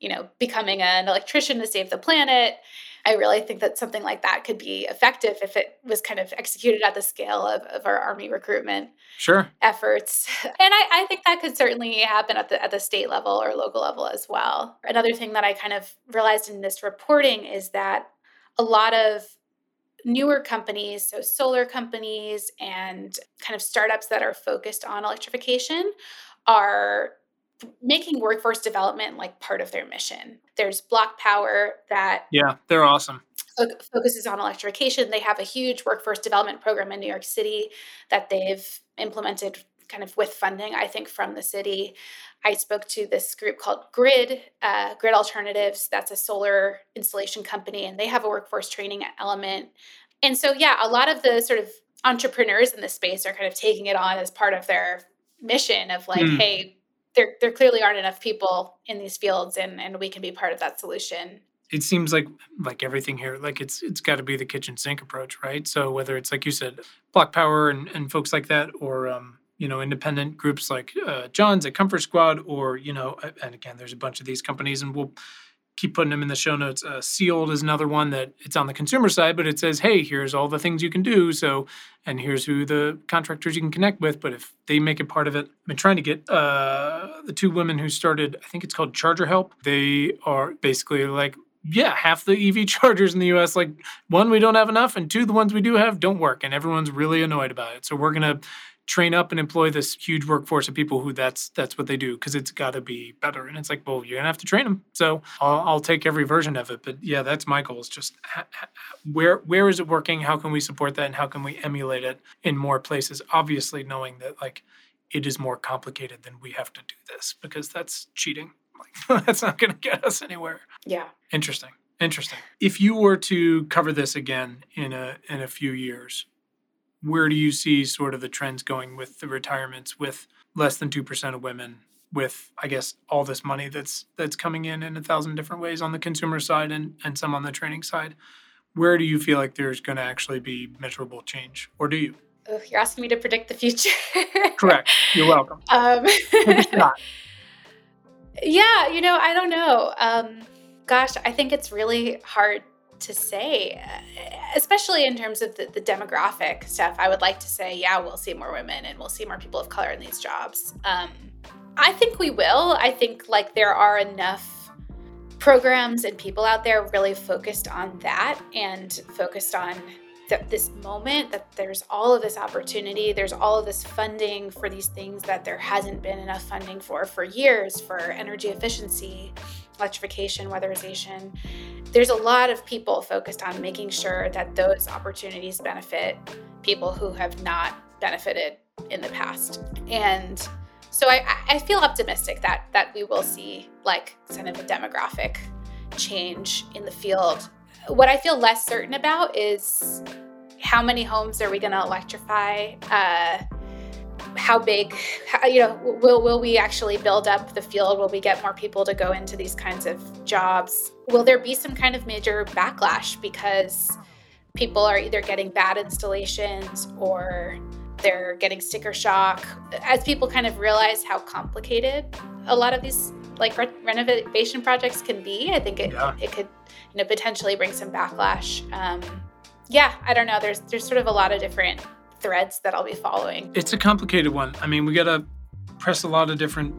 you know, becoming an electrician to save the planet I really think that something like that could be effective if it was kind of executed at the scale of, of our army recruitment sure efforts. And I, I think that could certainly happen at the at the state level or local level as well. Another thing that I kind of realized in this reporting is that a lot of newer companies, so solar companies and kind of startups that are focused on electrification, are making workforce development like part of their mission. There's BlocPower that Yeah, they're awesome. focuses on electrification. They have a huge workforce development program in New York City that they've implemented kind of with funding, I think, from the city. I spoke to this group called Grid, uh, Grid Alternatives. That's a solar installation company, and they have a workforce training element. And so, yeah, a lot of the sort of entrepreneurs in the space are kind of taking it on as part of their mission of like, mm. hey, there there clearly aren't enough people in these fields and and we can be part of that solution. It seems like like everything here like it's it's got to be the kitchen sink approach right? So whether it's like you said BlocPower and, and folks like that or um, you know independent groups like uh, john's at comfort squad or you know and again there's a bunch of these companies and we'll keep putting them in the show notes. Uh, Sealed is another one that it's on the consumer side, but it says, hey, here's all the things you can do. So, and here's who the contractors you can connect with. But if they make it part of it, I've been trying to get uh, the two women who started, I think it's called ChargerHelp. They are basically like, yeah, half the EV chargers in the US, like one, we don't have enough, and two, the ones we do have don't work. And everyone's really annoyed about it. So we're to train up and employ this huge workforce of people who that's that's what they do because it's got to be better. And it's like well you're gonna have to train them so I'll, I'll take every version of it. But yeah that's my goal is just ha- ha- where where is it working? How can we support that? And how can we emulate it in more places? Obviously knowing that like it is more complicated than we have to do this because that's cheating. Like that's not gonna get us anywhere. Yeah. Interesting. Interesting. If you were to cover this again in a in a few years where do you see sort of the trends going with the retirements with less than 2% of women with I guess all this money that's that's coming in in a thousand different ways on the consumer side and and some on the training side. Where do you feel like there's going to actually be measurable change, or do you? Oh, you're asking me to predict the future. Correct. You're welcome. Um, yeah, you know, I don't know. Um, gosh, I think it's really hard to say, especially in terms of the, the, demographic stuff. I would like to say, yeah, we'll see more women and we'll see more people of color in these jobs. Um, I think we will. I think like there are enough programs and people out there really focused on that and focused on th- this moment that there's all of this opportunity, there's all of this funding for these things that there hasn't been enough funding for for years for energy efficiency electrification, weatherization. There's a lot of people focused on making sure that those opportunities benefit people who have not benefited in the past. And so I, I feel optimistic that that we will see like kind of a demographic change in the field. What I feel less certain about is how many homes are we going to electrify? Uh, how big how, you know will will we actually build up the field? Will we get more people to go into these kinds of jobs? Will there be some kind of major backlash because people are either getting bad installations or they're getting sticker shock? As people kind of realize how complicated a lot of these like re- renovation projects can be i think it, yeah. it could you know potentially bring some backlash. Um, yeah i don't know. There's there's sort of a lot of different threads that I'll be following. It's a complicated one. I mean, we got to press a lot of different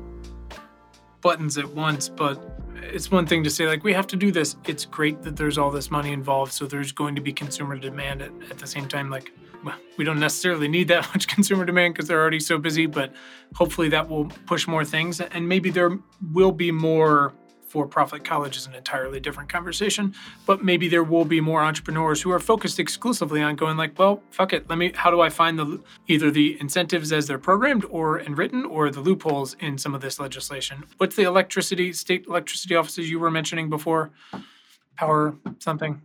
buttons at once, but it's one thing to say, like, we have to do this. It's great that there's all this money involved, so there's going to be consumer demand at, at the same time. Like, well, we don't necessarily need that much consumer demand because they're already so busy, but hopefully that will push more things. And maybe there will be more for profit college is an entirely different conversation but maybe there will be more entrepreneurs who are focused exclusively on going like well fuck it let me how do i find the either the incentives as they're programmed or and written or the loopholes in some of this legislation what's the electricity state electricity offices you were mentioning before power something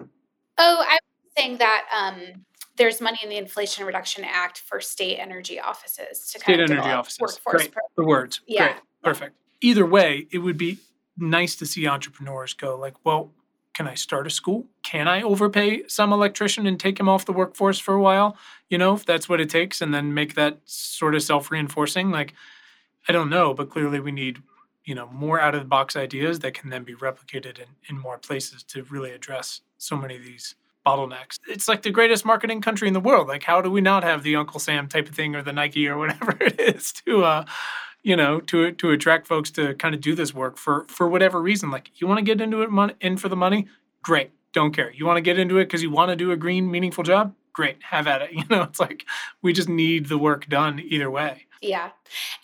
oh i was saying that um there's money in the Inflation Reduction Act for state energy offices to state energy offices. Workforce Great. The words. Yeah. Great. Perfect. Either way, it would be nice to see entrepreneurs go like, well, can I start a school? Can I overpay some electrician and take him off the workforce for a while? You know, if that's what it takes, and then make that sort of self reinforcing. Like, I don't know, but clearly we need, you know, more out of the box ideas that can then be replicated in, in more places to really address so many of these bottlenecks. It's like the greatest marketing country in the world. Like, how do we not have the Uncle Sam type of thing or the Nike or whatever it is to, uh, you know, to to attract folks to kind of do this work for for whatever reason. Like you want to get into it mon- in for the money, great. Don't care. You want to get into it because you want to do a green, meaningful job, great. Have at it. You know, it's like we just need the work done either way. Yeah,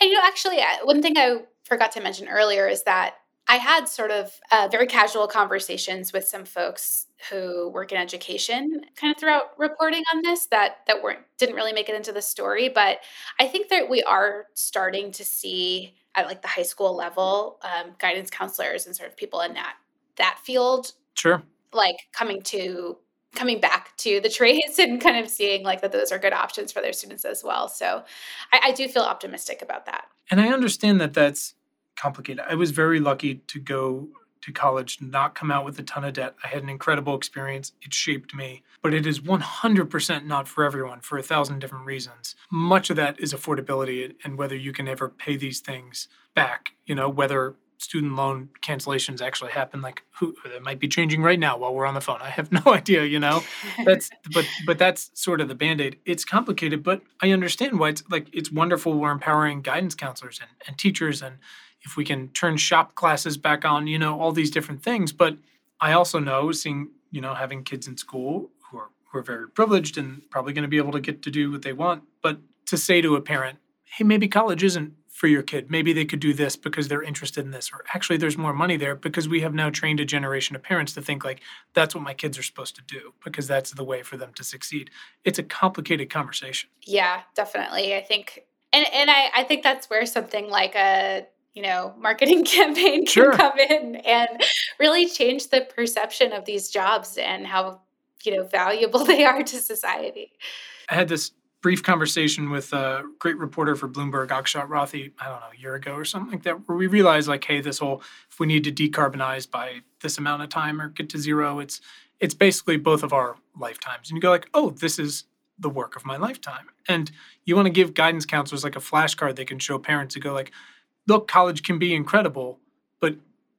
and you know, actually, uh, one thing I forgot to mention earlier is that I had sort of uh, very casual conversations with some folks who work in education kind of throughout reporting on this that that weren't didn't really make it into the story but i think that we are starting to see at like the high school level um, guidance counselors and sort of people in that that field sure. like coming to coming back to the trades and kind of seeing like that those are good options for their students as well. So I, I do feel optimistic about that. And i understand that that's complicated. I was very lucky to go to college, not come out with a ton of debt. I had an incredible experience. It shaped me, but it is 100% not for everyone for a thousand different reasons. Much of that is affordability and whether you can ever pay these things back, you know, whether student loan cancellations actually happen. Like who that might be changing right now while we're on the phone. I have no idea you know? That's but but that's sort of the band-aid. It's complicated but i understand why it's like it's wonderful. We're empowering guidance counselors and, and teachers and if we can turn shop classes back on, you know, all these different things. But I also know seeing, you know, having kids in school who are who are very privileged and probably going to be able to get to do what they want. But to say to a parent, hey, maybe college isn't for your kid. Maybe they could do this because they're interested in this, or actually there's more money there because we have now trained a generation of parents to think like that's what my kids are supposed to do because that's the way for them to succeed. It's a complicated conversation. Yeah, definitely. I think and and I, I think that's where something like a you know marketing campaign can sure. come in and really change the perception of these jobs and how you know valuable they are to society i had this brief conversation with a great reporter for Bloomberg, Akshat Rathi, I don't know, a year ago or something like that, where we realized like, hey, this whole if we need to decarbonize by this amount of time or get to zero, it's it's basically both of our lifetimes. And you go like, oh, this is the work of my lifetime. And you want to give guidance counselors like a flashcard they can show parents to go like, look, college can be incredible, but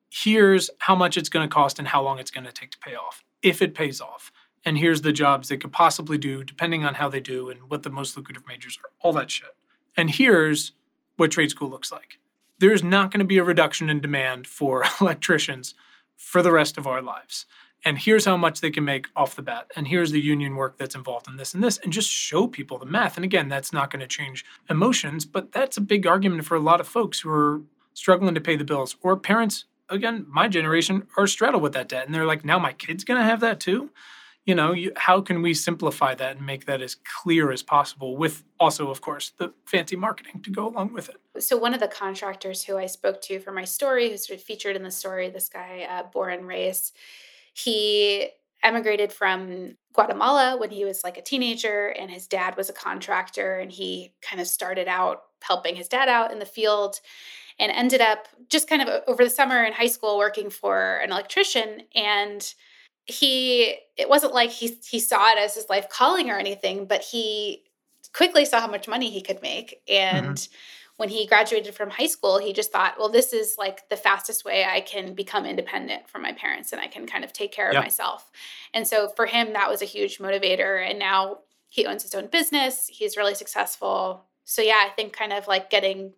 here's how much it's going to cost and how long it's going to take to pay off, if it pays off. And here's the jobs they could possibly do, depending on how they do and what the most lucrative majors are, all that shit. And here's what trade school looks like. There's not going to be a reduction in demand for electricians for the rest of our lives and here's how much they can make off the bat and here's the union work that's involved in this and this and just show people the math. And again that's not going to change emotions but that's a big argument for a lot of folks who are struggling to pay the bills. Or parents again my generation are straddled with that debt and they're like now my kid's going to have that too? You know you, how can we simplify that and make that as clear as possible with also of course the fancy marketing to go along with it? So one of the contractors who i spoke to for my story who's sort of featured in the story this guy uh, boren reyes he emigrated from Guatemala when he was like a teenager, and his dad was a contractor, and he kind of started out helping his dad out in the field and ended up just kind of over the summer in high school working for an electrician and he it wasn't like he he saw it as his life calling or anything but he quickly saw how much money he could make and mm-hmm when he graduated from high school, he just thought, well, this is like the fastest way I can become independent from my parents and I can kind of take care of myself. And so for him, that was a huge motivator. And now he owns his own business, he's really successful. So, yeah, I think kind of like getting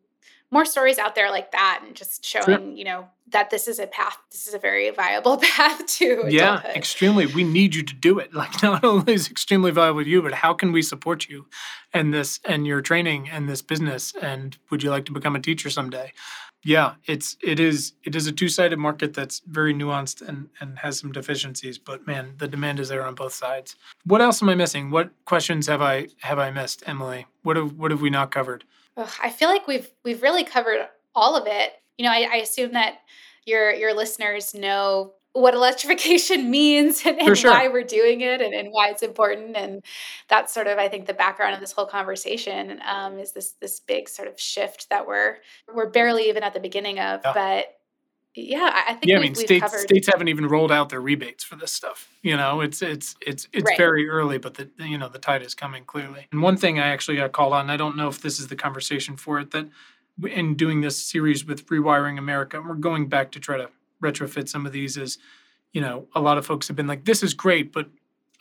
more stories out there like that and just showing, sure. you know, that this is a path, this is a very viable path to Yeah, extremely. We need you to do it. Like not only is extremely viable to you, but how can we support you and this and your training and this business? And would you like to become a teacher someday? Yeah, it's it is it is a two-sided market that's very nuanced and and has some deficiencies, but man, the demand is there on both sides. What else am I missing? What questions have I have I missed, Emily? What have what have we not covered? Ugh, I feel like we've we've really covered all of it. You know, I, I assume that your your listeners know what electrification means and, and sure. why we're doing it and, and, why it's important and that's sort of i think the background of this whole conversation um, is this this big sort of shift that we're we're barely even at the beginning of yeah. but yeah i think yeah i mean states covered... states haven't even rolled out their rebates for this stuff you know? It's it's it's it's right. very early but the you know the tide is coming clearly. And one thing i actually got called on i don't know if this is the conversation for it that in doing this series with rewiring america we're going back to try to retrofit some of these is you know a lot of folks have been like this is great but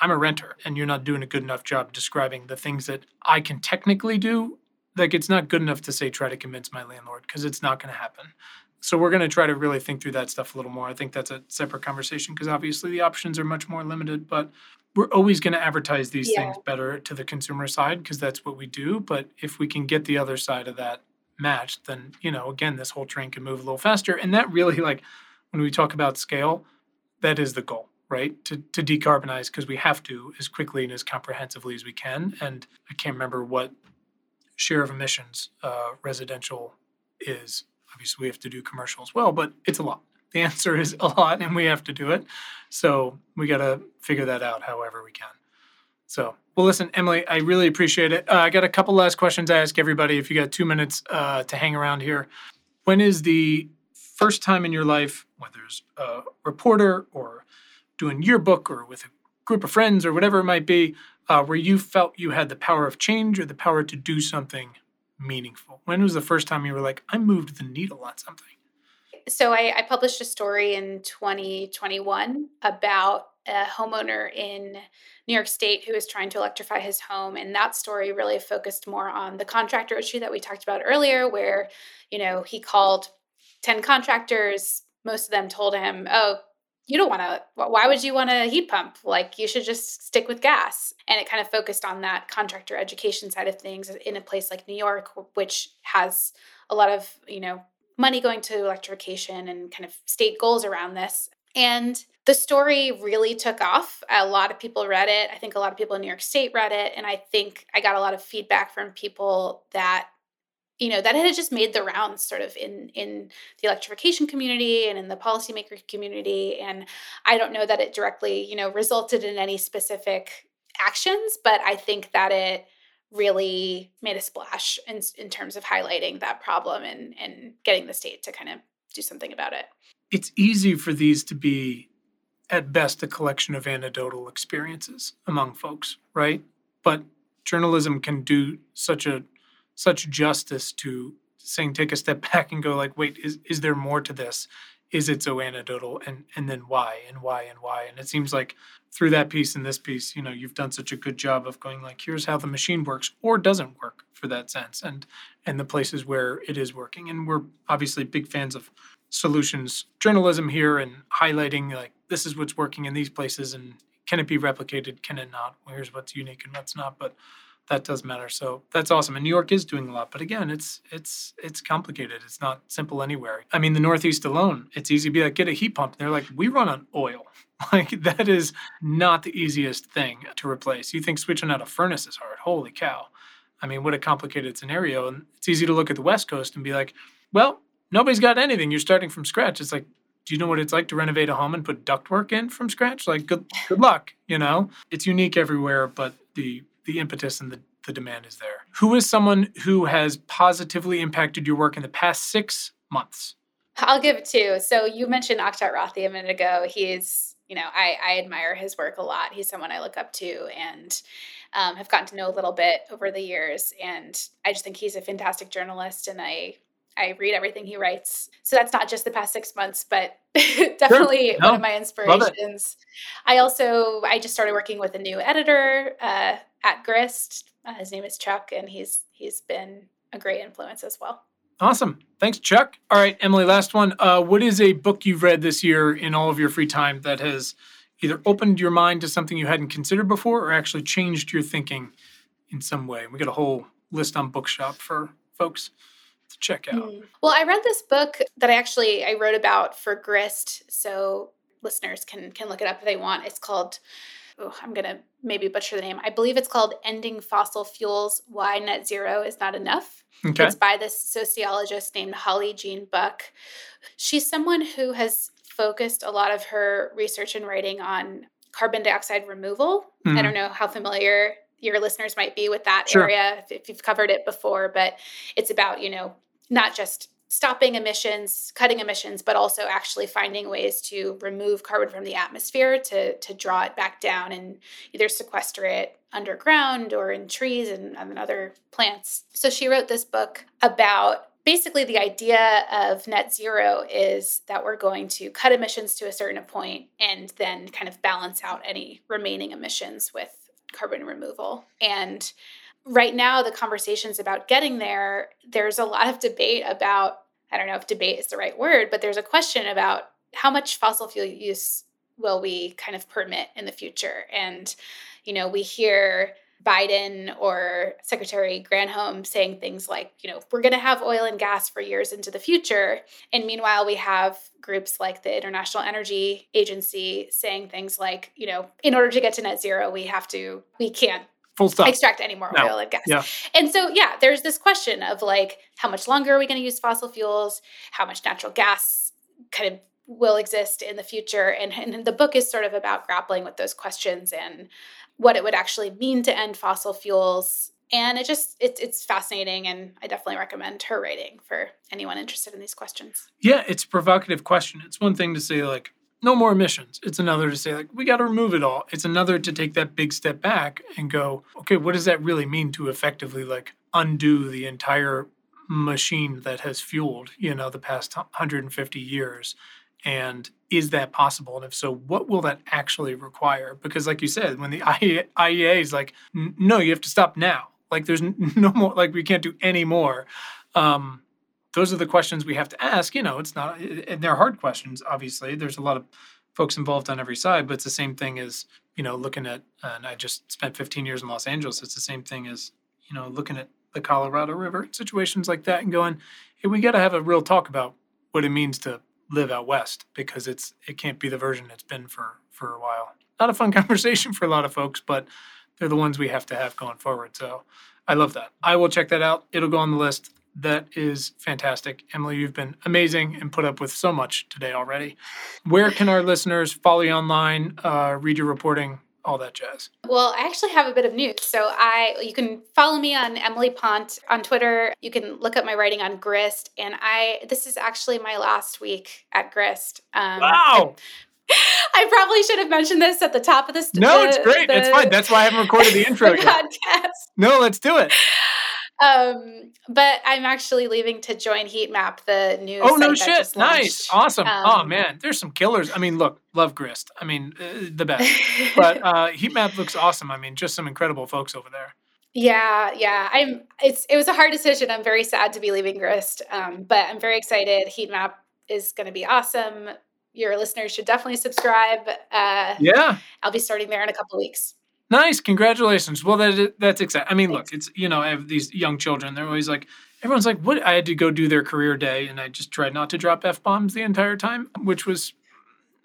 i'm a renter and you're not doing a good enough job describing the things that i can technically do. Like it's not good enough to say try to convince my landlord because it's not going to happen so we're going to try to really think through that stuff a little more. I think that's a separate conversation because obviously the options are much more limited but we're always going to advertise these yeah. things better to the consumer side because that's what we do. But if we can get the other side of that matched then you know again this whole train can move a little faster. And that really like when we talk about scale that is the goal right? To, to decarbonize because we have to as quickly and as comprehensively as we can. And i can't remember what share of emissions uh, residential is obviously we have to do commercial as well but it's a lot. The answer is a lot and we have to do it. So we got to figure that out however we can. So well listen emily i really appreciate it. Uh, i got a couple last questions i ask everybody if you got two minutes uh, to hang around here. When is the first time in your life whether it's a reporter or doing your book or with a group of friends or whatever it might be, uh, where you felt you had the power of change or the power to do something meaningful? When was the first time you were like, I moved the needle on something? So I, I published a story in 2021 about a homeowner in New York State who was trying to electrify his home. And that story really focused more on the contractor issue that we talked about earlier, where, you know, he called 10 contractors. Most of them told him, oh, you don't want to why would you want a heat pump? Like you should just stick with gas. And it kind of focused on that contractor education side of things in a place like new york which has a lot of you know money going to electrification and kind of state goals around this. And the story really took off. A lot of people read it. I think a lot of people in new york state read it. And i think i got a lot of feedback from people that you know that had just made the rounds sort of in in the electrification community and in the policymaker community and i don't know that it directly you know resulted in any specific actions but i think that it really made a splash in, in terms of highlighting that problem and, and getting the state to kind of do something about it. It's easy for these to be, at best, a collection of anecdotal experiences among folks, right? But journalism can do such a such justice to saying take a step back and go like wait is is there more to this? Is it so anecdotal? And and then why and why and why? And it seems like through that piece and this piece you know you've done such a good job of going like here's how the machine works or doesn't work for that sense and and the places where it is working. And we're obviously big fans of solutions journalism here and highlighting like this is what's working in these places and can it be replicated? Can it not? Here's what's unique and what's not. But that does matter. So that's awesome. And New York is doing a lot, but again, it's it's it's complicated. It's not simple anywhere. I mean, the Northeast alone, it's easy to be like get a heat pump. They're like, we run on oil. Like that is not the easiest thing to replace. You think switching out a furnace is hard? Holy cow! I mean, what a complicated scenario. And it's easy to look at the West Coast and be like, well, nobody's got anything. You're starting from scratch. It's like do you know what it's like to renovate a home and put ductwork in from scratch? Like good good luck, you know? It's unique everywhere, but the the impetus and the, the demand is there. Who is someone who has positively impacted your work in the past six months? I'll give two. So you mentioned Akshat Rathi a minute ago. He's, you know, I, I admire his work a lot. He's someone I look up to and um, have gotten to know a little bit over the years. And I just think he's a fantastic journalist and I I read everything he writes. So that's not just the past six months, but definitely sure. no, one of my inspirations. I also I just started working with a new editor uh, at Grist. Uh, his name is Chuck, and he's he's been a great influence as well. Awesome. Thanks, Chuck. All right, Emily, last one. Uh, what is a book you've read this year in all of your free time that has either opened your mind to something you hadn't considered before or actually changed your thinking in some way? We got a whole list on Bookshop for folks to check out. Mm. Well, I read this book that I actually I wrote about for Grist, so listeners can can look it up if they want. It's called oh, I'm going to maybe butcher the name. I believe it's called Ending Fossil Fuels Why Net Zero is Not Enough. Okay. It's by this sociologist named Holly Jean Buck. She's someone who has focused a lot of her research and writing on carbon dioxide removal. Mm-hmm. I don't know how familiar your listeners might be with that sure. area if you've covered it before, but it's about, you know, not just stopping emissions, cutting emissions, but also actually finding ways to remove carbon from the atmosphere to, to draw it back down and either sequester it underground or in trees and, and other plants. So she wrote this book about basically the idea of net zero is that we're going to cut emissions to a certain point and then kind of balance out any remaining emissions with carbon removal. And right now the conversations about getting there there's a lot of debate about i don't know if debate is the right word but there's a question about how much fossil fuel use will we kind of permit in the future and you know we hear biden or secretary granholm saying things like you know we're going to have oil and gas for years into the future and meanwhile we have groups like the international energy agency saying things like you know in order to get to net zero we have to we can't Full stop. extract any more no. oil and gas. Yeah. And so, yeah, there's this question of like, how much longer are we going to use fossil fuels? How much natural gas kind of will exist in the future? And, and the book is sort of about grappling with those questions and what it would actually mean to end fossil fuels. And it just it's it's fascinating, and I definitely recommend her writing for anyone interested in these questions. Yeah, it's a provocative question. It's one thing to say like, no more emissions. It's another to say, like, we got to remove it all. It's another to take that big step back and go, okay, what does that really mean to effectively, like, undo the entire machine that has fueled, you know, the past 150 years? And is that possible? And if so, what will that actually require? Because, like you said, when the IEA is like, no, you have to stop now. Like, there's no more, like, we can't do any more. Um, those are the questions we have to ask. You know, it's not, and they're hard questions, obviously. There's a lot of folks involved on every side, but it's the same thing as, you know, looking at, and I just spent 15 years in Los Angeles. It's the same thing as, you know, looking at the Colorado River, situations like that, and going, hey, we got to have a real talk about what it means to live out west because it's it can't be the version it's been for for a while. Not a fun conversation for a lot of folks, but they're the ones we have to have going forward. So I love that. I will check that out. It'll go on the list. That is fantastic. Emily, you've been amazing and put up with so much today already. Where can our listeners follow you online, uh, read your reporting, all that jazz. Well, I actually have a bit of news. So I you can follow me on Emily Pont on Twitter. You can look up my writing on Grist, and I this is actually my last week at Grist. Um, wow. I probably should have mentioned this at the top of this. No, it's great. The, it's fine. That's why I haven't recorded the intro the yet. Podcast. No, let's do it. Um, but I'm actually leaving to join Heatmap, the new. Oh no shit! Nice, awesome. Oh, um, oh man, there's some killers. I mean, look, love Grist. I mean, uh, the best. but uh, Heatmap looks awesome. I mean, just some incredible folks over there. Yeah, yeah. I'm. It's. It was a hard decision. I'm very sad to be leaving Grist, um, but I'm very excited. Heatmap is going to be awesome. Your listeners should definitely subscribe. Uh, yeah, I'll be starting there in a couple weeks. Nice, congratulations. Well, that that's exciting. I mean, look, it's you know, I have these young children. They're always like, everyone's like, "What?" I had to go do their career day, and I just tried not to drop f bombs the entire time, which was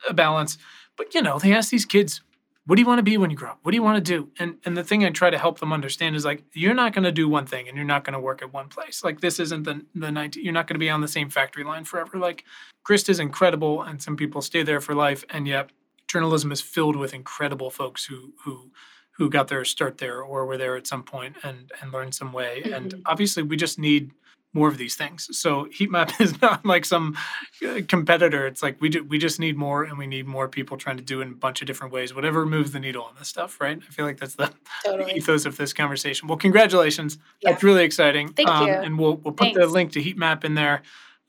a balance. But you know, they ask these kids, "What do you want to be when you grow up? What do you want to do?" And and the thing I try to help them understand is like, you're not going to do one thing, and you're not going to work at one place. Like this isn't the the 19, You're not going to be on the same factory line forever. Like Grist is incredible, and some people stay there for life, and yet journalism is filled with incredible folks who who who got their start there or were there at some point and and learned some way. Mm-hmm. And obviously, we just need more of these things. So Heatmap is not like some uh, competitor. It's like we do we just need more and we need more people trying to do it in a bunch of different ways, whatever moves the needle on this stuff, right? I feel like that's the totally. ethos of this conversation. Well, congratulations. Yeah. That's really exciting. Thank um, you. And we'll we'll put Thanks. the link to Heatmap in there.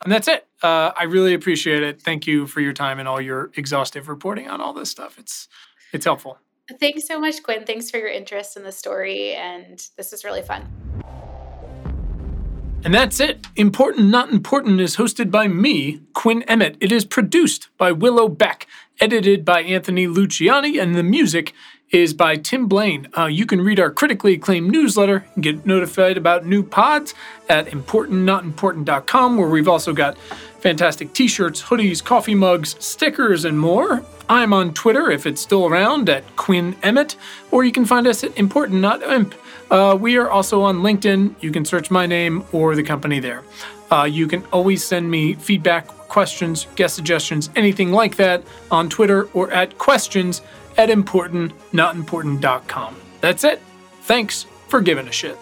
And that's it. Uh, I really appreciate it. Thank you for your time and all your exhaustive reporting on all this stuff. It's it's helpful. Thanks so much, Quinn. Thanks for your interest in the story. And this is really fun. And that's it. Important Not Important is hosted by me, Quinn Emmett. It is produced by Willow Beck, edited by Anthony Luciani, and the music is by Tim Blaine. Uh, you can read our critically acclaimed newsletter and get notified about new pods at importantnotimportant.com, where we've also got fantastic t shirts, hoodies, coffee mugs, stickers, and more. I'm on Twitter, if it's still around, at Quinn Emmett, or you can find us at Important Not Imp. Uh, we are also on LinkedIn. You can search my name or the company there. Uh, you can always send me feedback, questions, guest suggestions, anything like that on Twitter or at questions at importantnotimportant.com. That's it. Thanks for giving a shit.